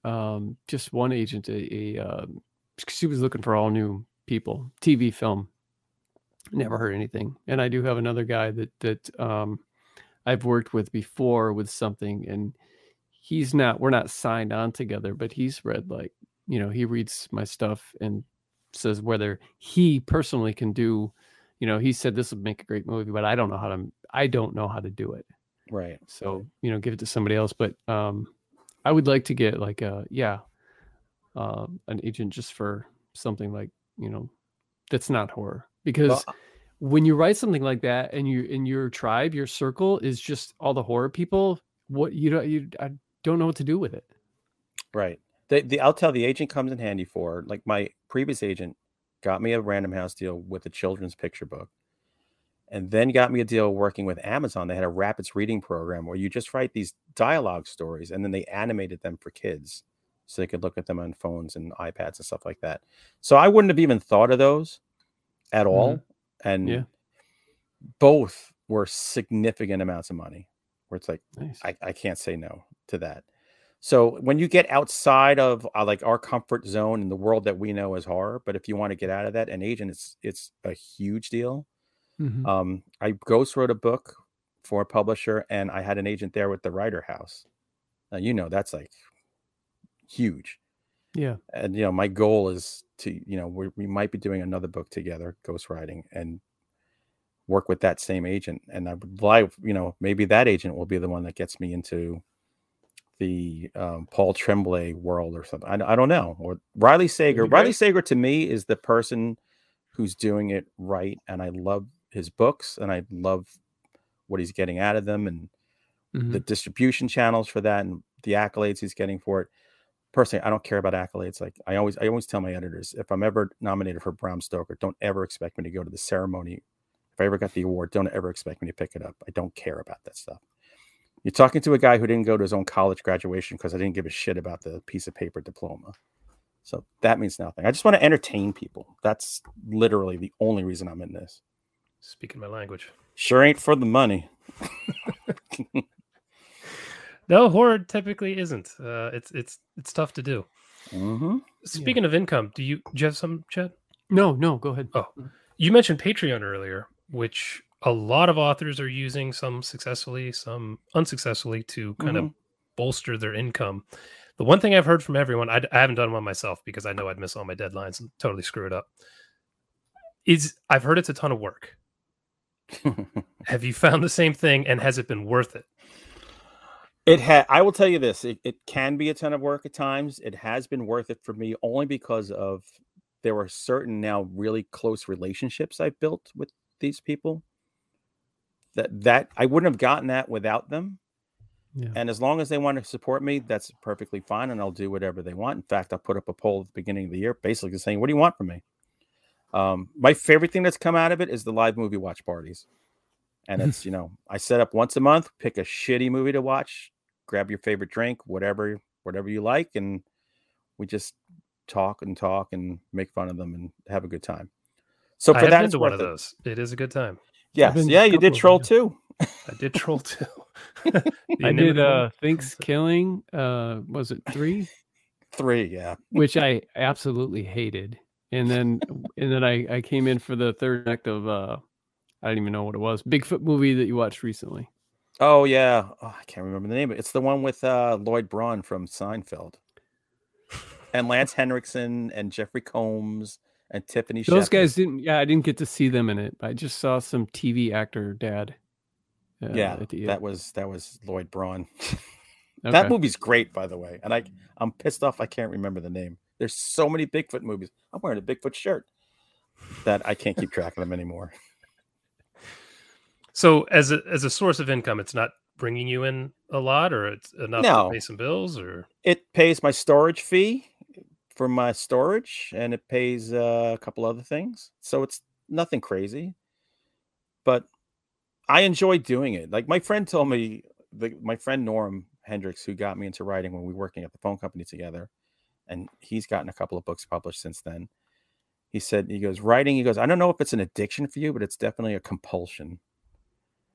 um, just one agent a, a um, she was looking for all new people, TV, film. Never heard anything, and I do have another guy that that um, I've worked with before with something, and he's not. We're not signed on together, but he's read like you know he reads my stuff and says whether he personally can do you know he said this would make a great movie but i don't know how to i don't know how to do it Right. so you know give it to somebody else but um i would like to get like a yeah uh, an agent just for something like you know that's not horror because Well, when you write something like that and you in your tribe your circle is just all the horror people what you don't you i don't know what to do with it Right. The, the I'll tell the agent comes in handy for like my previous agent got me a Random House deal with a children's picture book, and then got me a deal working with Amazon. They had a rapids reading program where you just write these dialogue stories and then they animated them for kids, so they could look at them on phones and iPads and stuff like that. So I wouldn't have even thought of those at all, mm-hmm. and Yeah. both were significant amounts of money. Where it's like nice I, I can't say no to that. So when you get outside of uh, like our comfort zone in the world that we know as horror, but if you want to get out of that, an agent it's it's a huge deal. Mhm. Um, I ghost wrote a book for a publisher, and I had an agent there with the Writer House. Now you know that's like huge, yeah and you know my goal is to you know we we might be doing another book together, ghostwriting, and work with that same agent. And I would like you know maybe that agent will be the one that gets me into the um, Paul Tremblay world or something. I, I don't know. Or Riley Sager. Riley great. Sager to me is the person who's doing it right, and I love his books, and I love what he's getting out of them, and Mhm. the distribution channels for that, and the accolades he's getting for it. Personally, I don't care about accolades. Like I always, I always tell my editors, if I'm ever nominated for Bram Stoker, don't ever expect me to go to the ceremony. If I ever got the award, don't ever expect me to pick it up. I don't care about that stuff. You're talking to a guy who didn't go to his own college graduation because I didn't give a shit about the piece of paper diploma. So that means nothing. I just want to entertain people. That's literally the only reason I'm in this. Speaking my language. Sure ain't for the money. [laughs] No, horror typically isn't. Uh, it's it's it's tough to do. hmm Speaking of income, do you, do you have some, Chad? No, no, go ahead. Oh, you mentioned Patreon earlier, which a lot of authors are using, some successfully, some unsuccessfully, to kind of mm-hmm. bolster their income. The one thing I've heard from everyone, I, I haven't done one myself because I know I'd miss all my deadlines and totally screw it up. Is I've heard it's a ton of work. [laughs] Have you found the same thing, and has it been worth it? It had. I will tell you this: it, it can be a ton of work at times. It has been worth it for me only because of there were certain now really close relationships I've built with these people. That that I wouldn't have gotten that without them. Yeah. And as long as they want to support me, that's perfectly fine, and I'll do whatever they want. In fact, I put up a poll at the beginning of the year, basically saying, "What do you want from me?" Um, my favorite thing that's come out of it is the live movie watch parties, and [laughs] it's you know I set up once a month, pick a shitty movie to watch, grab your favorite drink, whatever whatever you like, and we just talk and talk and make fun of them and have a good time. So I for have that, been to one of worth it. those. It is a good time. Yes, yeah, you did troll them, too. [laughs] I did troll too. [laughs] [laughs] I did inimitable- uh Thanksgiving, uh was it three? Three, yeah. Which I absolutely hated. And then and then I, I came in for the third act of uh I don't even know what it was. Bigfoot movie that you watched recently. Oh yeah, oh, I can't remember the name. It's the one with uh, Lloyd Braun from Seinfeld, [sighs] and Lance Henriksen and Jeffrey Combs and Tiffany. Those Shepis. guys didn't yeah, I didn't get to see them in it. I just saw some TV actor dad. uh, yeah, that was that was Lloyd Braun. [laughs] Okay. That movie's great, by the way, and I I'm pissed off I can't remember the name. There's so many Bigfoot movies. I'm wearing a Bigfoot shirt that I can't keep track of them anymore. So as a as a source of income, it's not bringing you in a lot, or it's enough No. to pay some bills, or It pays my storage fee for my storage, and it pays uh, a couple other things. So it's nothing crazy, but I enjoy doing it. Like my friend told me, the, my friend Norm Hendricks, who got me into writing when we were working at the phone company together, and he's gotten a couple of books published since then. He said, he goes, writing, he goes, I don't know if it's an addiction for you, but it's definitely a compulsion.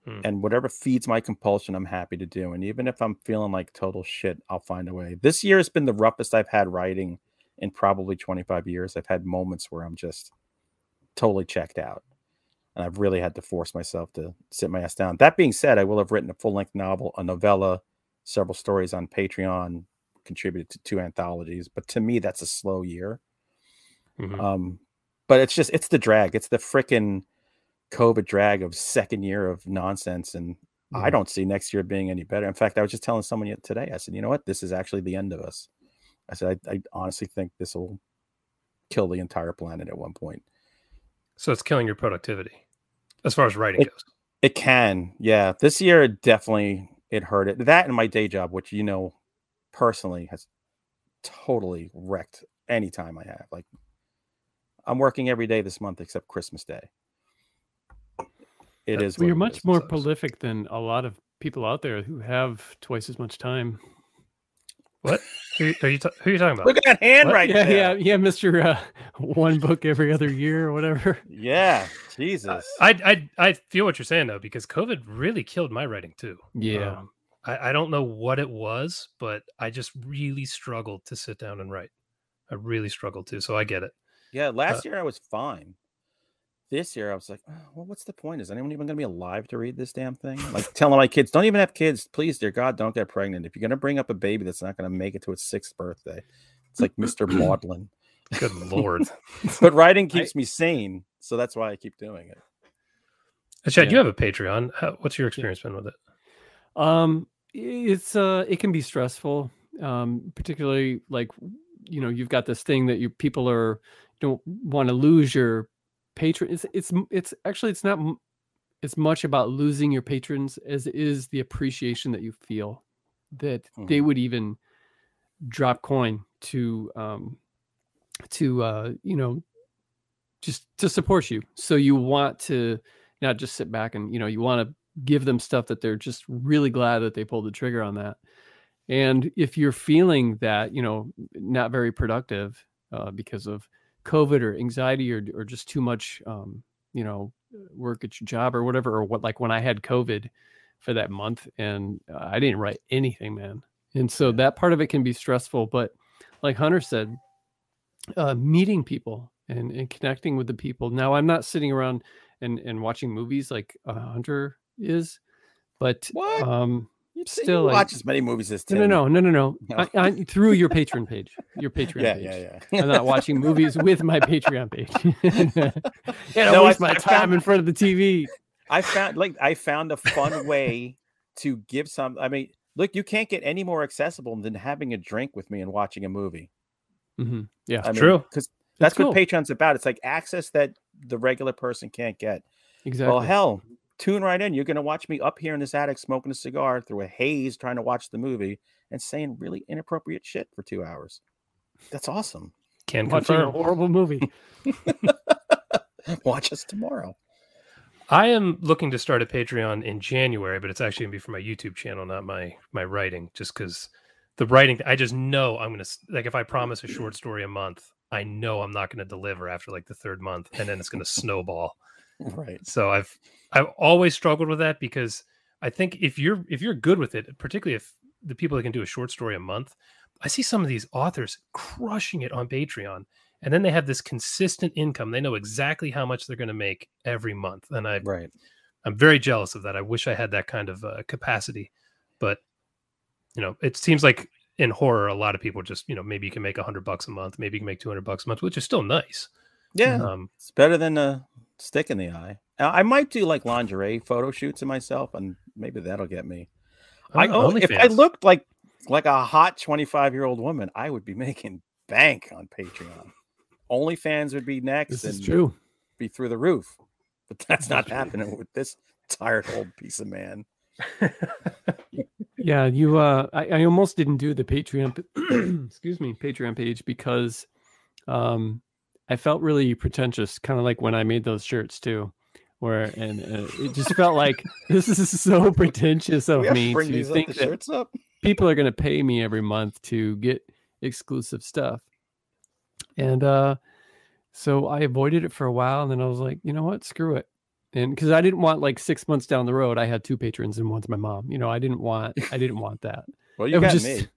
Hmm. And whatever feeds my compulsion, I'm happy to do. And even if I'm feeling like total shit, I'll find a way. This year has been the roughest I've had writing in probably 25 years. I've had moments where I'm just totally checked out. And I've really had to force myself to sit my ass down. That being said, I will have written a full length novel, a novella, several stories on Patreon, contributed to two anthologies. But to me, that's a slow year. Mhm. Um, but it's just it's the drag. It's the freaking COVID drag of second year of nonsense. And I Mhm. don't see next year being any better. In fact, I was just telling someone today, I said, you know what? This is actually the end of us. I said, I, I honestly think this will kill the entire planet at one point. so it's killing your productivity as far as writing It- goes. It can, yeah. This year it definitely it hurt it. That and my day job, which you know personally has totally wrecked any time I have. Like I'm working every day this month except Christmas Day. It That- is. Well, you're much is. more prolific than a lot of people out there who have twice as much time. What who are you ta- who are you talking about? Look at that hand What? right yeah, there. yeah, yeah, Mister uh, One Book Every Other Year or whatever. Yeah, Jesus. I I I feel what you're saying though because COVID really killed my writing too. Yeah. Um, I, I don't know what it was, but I just really struggled to sit down and write. I really struggled to, so I get it. yeah, last year I was fine. This year I was like, "Oh, well, what's the point? Is anyone even going to be alive to read this damn thing? Like telling my kids, don't even have kids, please, dear God, don't get pregnant. If you're going to bring up a baby that's not going to make it to its sixth birthday, it's like Mr. [clears throat] Maudlin. Good lord, [laughs] But writing keeps me sane, so that's why I keep doing it. Uh, Chad, you have a Patreon. How, what's your experience been with it? Um, it's uh it can be stressful um particularly like you know you've got this thing that you people are don't want to lose your patron it's it's it's actually it's not as much about losing your patrons as it is the appreciation that you feel that they Mhm. would even drop coin to um to uh you know just to support you so you want to not just sit back and you know you want to give them stuff that they're just really glad that they pulled the trigger on that and if you're feeling that you know not very productive uh, because of covid or anxiety or, or just too much um, you know work at your job or whatever or what like when i had covid for that month and uh, i didn't write anything man. And so that part of it can be stressful but like hunter said uh, meeting people and, and connecting with the people. Now i'm not sitting around and, and watching movies like uh, hunter is but What? um You still, like- watch as many movies as no, Tim. no, no, no, no, [laughs] No. I, I, through your Patreon page, your [laughs] Patreon Yeah, page. yeah, yeah. I'm not watching movies with my Patreon page. [laughs] I No, I- waste my I time found- in front of the TV. I found like I found a fun way to give some. I mean, look, you can't get any more accessible than having a drink with me and watching a movie. hmm Yeah, I mean, True. because that's cool. what Patreon's about. It's like access that the regular person can't get. exactly. Well, hell, tune right in. You're going to watch me up here in this attic smoking a cigar through a haze, trying to watch the movie and saying really inappropriate shit for two hours. That's awesome. Can watching a confirm. horrible movie. [laughs] [laughs] Watch us tomorrow. I am looking to start a Patreon in January, but it's actually gonna be for my YouTube channel, not my my writing. Just because the writing, I just know I'm gonna like if I promise a short story a month, I know I'm not gonna deliver after like the third month, and then it's gonna snowball. Right. So I've I've always struggled with that because I think if you're if you're good with it, particularly if the people that can do a short story a month, I see some of these authors crushing it on Patreon, and then they have this consistent income. They know exactly how much they're going to make every month, and I Right. I'm very jealous of that. I wish I had that kind of uh, capacity, but you know, it seems like in horror, a lot of people just you know maybe you can make a hundred bucks a month, maybe you can make two hundred bucks a month, which is still nice. Yeah. Um, It's better than a stick in the eye. I might do like lingerie photo shoots of myself, and maybe that'll get me. I oh, oh, if I looked like like a hot 25 year old woman, I would be making bank on Patreon. OnlyFans would be next This is and true. be through the roof. But that's not happening with this tired old piece of man. Yeah, you. Uh, I, I almost didn't do the Patreon. [clears throat] excuse me, Patreon page because, um, I felt really pretentious, kind of like when I made those shirts too, where and uh, it just felt like [laughs] [laughs] this is so pretentious of to me to up, think the that up. people are going to pay me every month to get exclusive stuff. And uh so I avoided it for a while and then I was like, you know what? Screw it. And cuz I didn't want like 6 months down the road I had two patrons and one's my mom. You know, I didn't want I didn't want that. Well, [laughs] you was got just- me.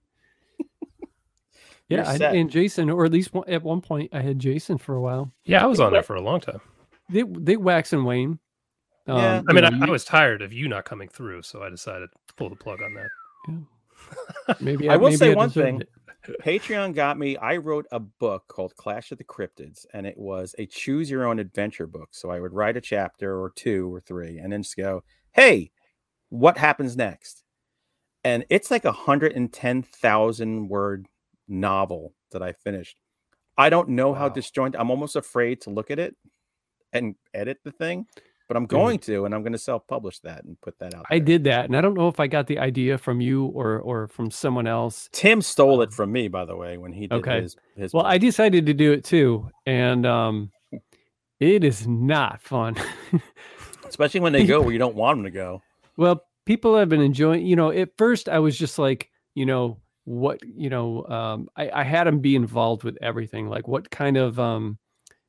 Yeah, I, and Jason or at least one, at one point I had Jason for a while. yeah, I was on there for a long time. They they wax and wane. Yeah. Um, I mean, I, I was tired of you not coming through, so I decided to pull the plug on that. [laughs] maybe I will maybe say one thing. it. [laughs] Patreon got me. I wrote a book called Clash of the Cryptids, and it was a choose your own adventure book. So I would write a chapter or two or three, and then just go, "Hey, what happens next?" And it's like a hundred and ten thousand word novel that I finished. I don't know how disjoint. I'm almost afraid to look at it and edit the thing, but I'm Dude. going to, and I'm going to self-publish that and put that out. I did that and I don't know if I got the idea from you or or from someone else. Tim stole it from me, by the way, when he did Okay. his his. Well. I decided to do it too, and um, it is not fun. [laughs] especially when they go where you don't want them to go. well, people have been enjoying. You know, at first I was just like, you know, what, you know, um, I, I had them be involved with everything. Like, what kind of, um,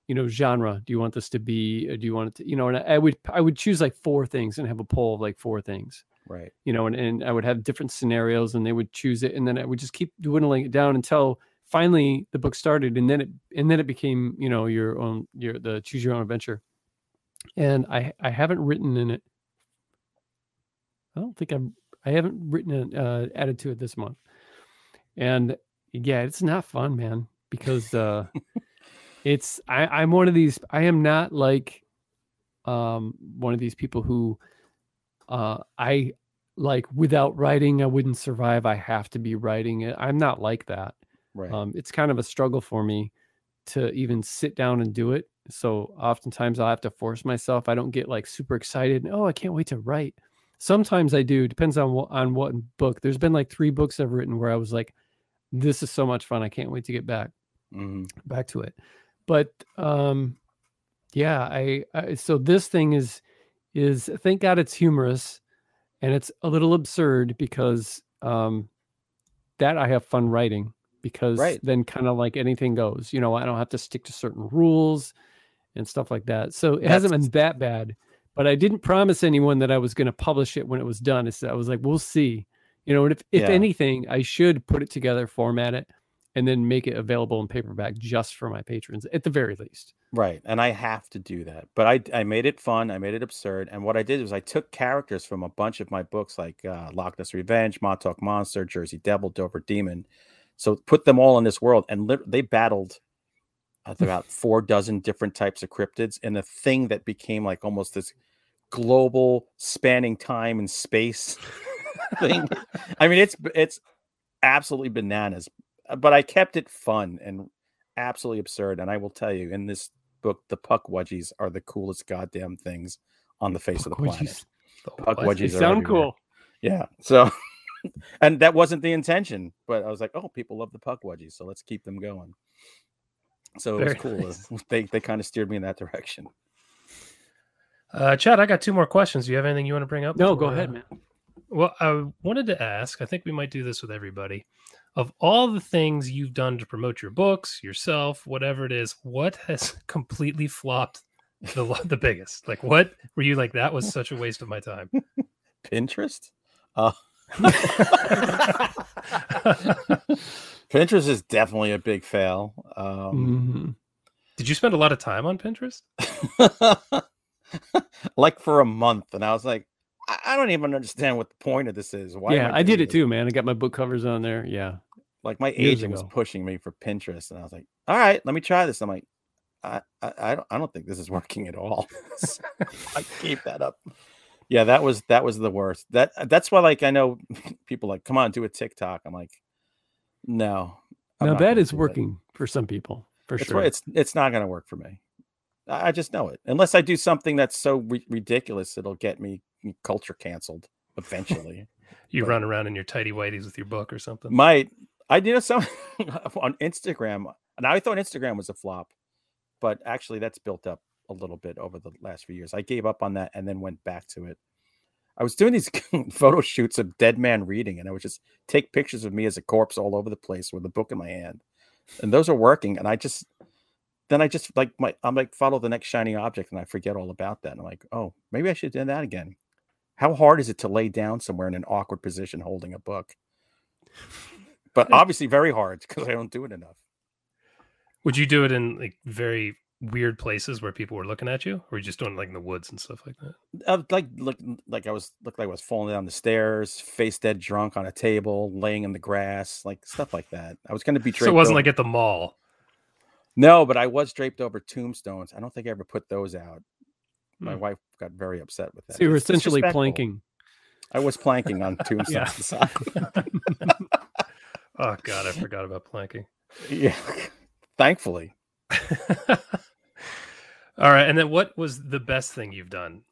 you know, genre do you want this to be? Or do you want it to, you know? And I, I would, I would choose like four things and have a poll of like four things. Right. you know, and, and I would have different scenarios and they would choose it. And then I would just keep dwindling it down until finally the book started. And then it, and then it became, you know, your own, your, the choose your own adventure. And I, I haven't written in it. I don't think I'm, I haven't written an uh, added to it this month. And yeah, it's not fun, man, because, uh, [laughs] it's, I, I'm one of these, I am not like, um, one of these people who, uh, I like without writing, I wouldn't survive. I have to be writing it. I'm not like that. Right. Um, it's kind of a struggle for me to even sit down and do it. So oftentimes I'll have to force myself. I don't get like super excited. Oh, I can't wait to write. Sometimes I do. Depends on what on what book. There's been like three books I've written where I was like, "This is so much fun. I can't wait to get back Mhm. back to it." But um, yeah, I, I so this thing is is thank God it's humorous and it's a little absurd because um, that I have fun writing because Right. then kind of like anything goes. You know, I don't have to stick to certain rules and stuff like that. So it hasn't been that bad. But I didn't promise anyone that I was going to publish it when it was done. It's, I was like, we'll see. You know, and if, if Yeah. anything, I should put it together, format it, and then make it available in paperback just for my patrons at the very least. Right. And I have to do that. But I I made it fun. I made it absurd. And what I did was I took characters from a bunch of my books like uh, Loch Ness Revenge, Montauk Monster, Jersey Devil, Dover Demon. So put them all in this world and lit- they battled uh, about [laughs] four dozen different types of cryptids and a thing that became like almost this global spanning time and space [laughs] thing. I mean, it's it's absolutely bananas, uh, but I kept it fun and absolutely absurd. And I will tell you, in this book, the Pukwudgies are the coolest goddamn things on the face of the planet. The Puck what? They wedgies sound everywhere. cool. Yeah. So, [laughs] and that wasn't the intention, but I was like, oh, people love the Pukwudgies, so let's keep them going. So it was cool. nice. [laughs] They they kind of steered me in that direction. Uh, Chad, I got two more questions. Do you have anything you want to bring up? No, go ahead, uh, man. Well, I wanted to ask, I think we might do this with everybody. Of all the things you've done to promote your books, yourself, whatever it is, what has [laughs] completely flopped the the biggest? Like what were you like that was such a waste of my time? [laughs] Pinterest. Uh, [laughs] Pinterest is definitely a big fail. Um, Mhm. Did you spend a lot of time on Pinterest? like for a month, and I was like, I, I don't even understand what the point of this is. Why? Yeah, I did doing it this?" too, man. I got my book covers on there. Yeah. Like my agent was pushing me for Pinterest, and I was like, all right, let me try this. I'm like, I, I, I don't, I don't think this is [laughs] working at all. So [laughs] I gave that up. Yeah, that was that was the worst. That that's why, like, I know [laughs] people like, come on, do a TikTok. I'm like, no. I'm now that is working for some people, for It's, sure. why- it's it's not going to work for me. I I just know it. Unless I do something that's so ri- ridiculous, it'll get me culture canceled eventually. [laughs] You But- run around in your tidy whities with your book or something. Might I do know some [laughs] on Instagram? And I thought Instagram was a flop, but actually that's built up a little bit over the last few years. I gave up on that and then went back to it. I was doing these [laughs] photo shoots of dead man reading, and I would just take pictures of me as a corpse all over the place with a book in my hand, and those are working. And I just then I just like my I'm like follow the next shiny object, and I forget all about that. And I'm like, oh, maybe I should do that again. How hard is it to lay down somewhere in an awkward position holding a book? But [laughs] obviously, very hard because I don't do it enough. Would you do it in like very weird places where people were looking at you, or were you just doing it, like in the woods and stuff like that? Uh, like look like I was looked like I was falling down the stairs, face dead drunk on a table, laying in the grass, like stuff like that. I was going to be. So it wasn't over- like at the mall. no, but I was draped over tombstones. I don't think I ever put those out. My Hmm. wife got very upset with that. so you were It's essentially planking. I was planking on [laughs] tombstones. Yeah. [laughs] beside- Oh God, I forgot about planking. yeah, thankfully. [laughs] All right, and then what was the best thing you've done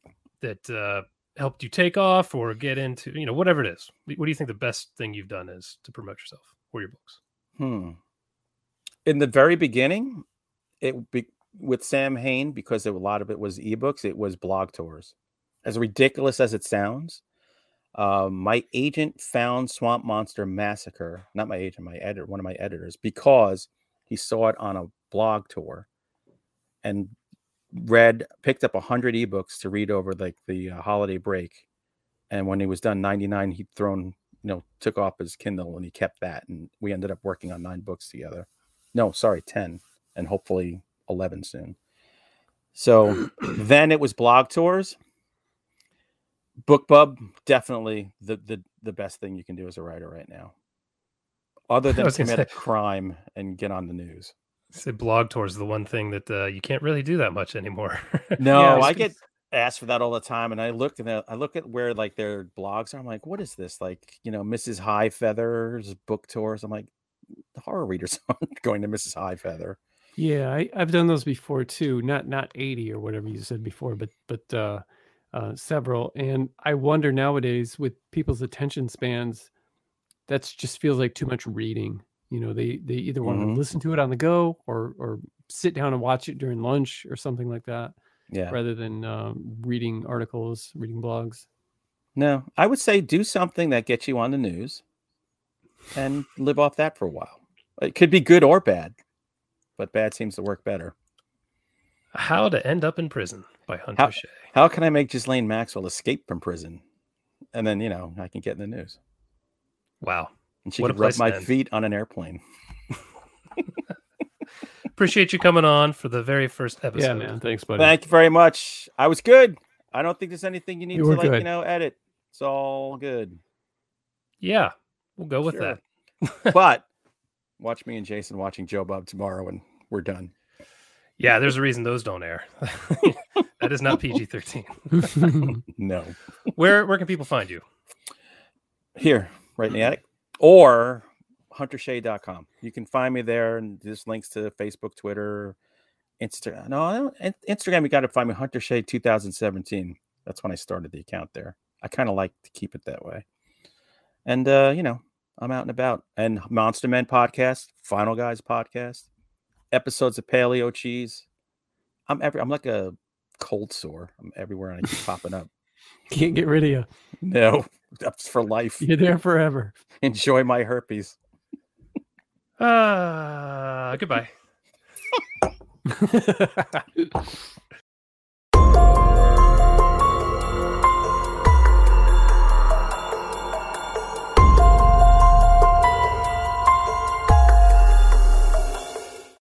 that uh, helped you take off or get into, you know, whatever it is? What do you think the best thing you've done is to promote yourself or your books? Hmm. In the very beginning, it be, with Samhain because a lot of it was ebooks. It was blog tours. As ridiculous as it sounds, uh, my agent found Swamp Monster Massacre. Not my agent, my editor, one of my editors, because he saw it on a blog tour, and read picked up a hundred ebooks to read over like the uh, holiday break. And when he was done, ninety nine, he'd thrown you know, took off his Kindle and he kept that. And we ended up working on nine books together. No, sorry, 10, and hopefully 11 soon. So [clears throat] then it was blog tours. BookBub, definitely the, the, the best thing you can do as a writer right now. Other [laughs] than was gonna commit a crime and get on the news. Say blog tours is the one thing that uh, you can't really do that much anymore. [laughs] No, Yeah, I I get asked for that all the time, and I looked and I look at where like their blogs are. I'm like, what is this? Like, you know, Mrs. High Feather's book tours. I'm like, the horror readers [laughs] aren't going to Mrs. High Feather. Yeah, I, I've done those before too. Not not eighty or whatever you said before, but but uh, uh, several. And I wonder nowadays with people's attention spans, that's just feels like too much reading. You know, they they either want Mhm. to listen to it on the go or or sit down and watch it during lunch or something like that, Yeah. rather than um, reading articles, reading blogs. No, I would say do something that gets you on the news and live off that for a while. It could be good or bad, but bad seems to work better. How to End Up in Prison by Hunter How- Shea. How can I make Ghislaine Maxwell escape from prison? And then, you know, I can get in the news. Wow. And she What could rub my end. feet on an airplane. [laughs] Appreciate you coming on for the very first episode. Yeah, man. Thanks, buddy. Thank you very much. I was good. I don't think there's anything you need You to were like, you know, edit. It's all good. Yeah, we'll go with Sure. that. [laughs] [laughs] but watch me and Jason watching Joe Bob tomorrow and we're done. Yeah, there's a reason those don't air. [laughs] that is not [laughs] PG 13. [laughs] No. Where where can people find you? Here, right in the attic. Or huntershea.com. You can find me there and there's links to Facebook, Twitter, Instagram. No, I don't, In- Instagram, you got to find me Hunter Shea 2017. That's when I started the account there. I kind of like to keep it that way. And, uh, you know, I'm out and about. And Monster Men podcast, Final Guys podcast, episodes of Paleo Cheese. I'm every, I'm like a cold sore. I'm everywhere and I keep popping up. [laughs] Can't get rid of you. No, that's for life. You're there forever. [laughs] Enjoy my herpes. Uh, goodbye. [laughs]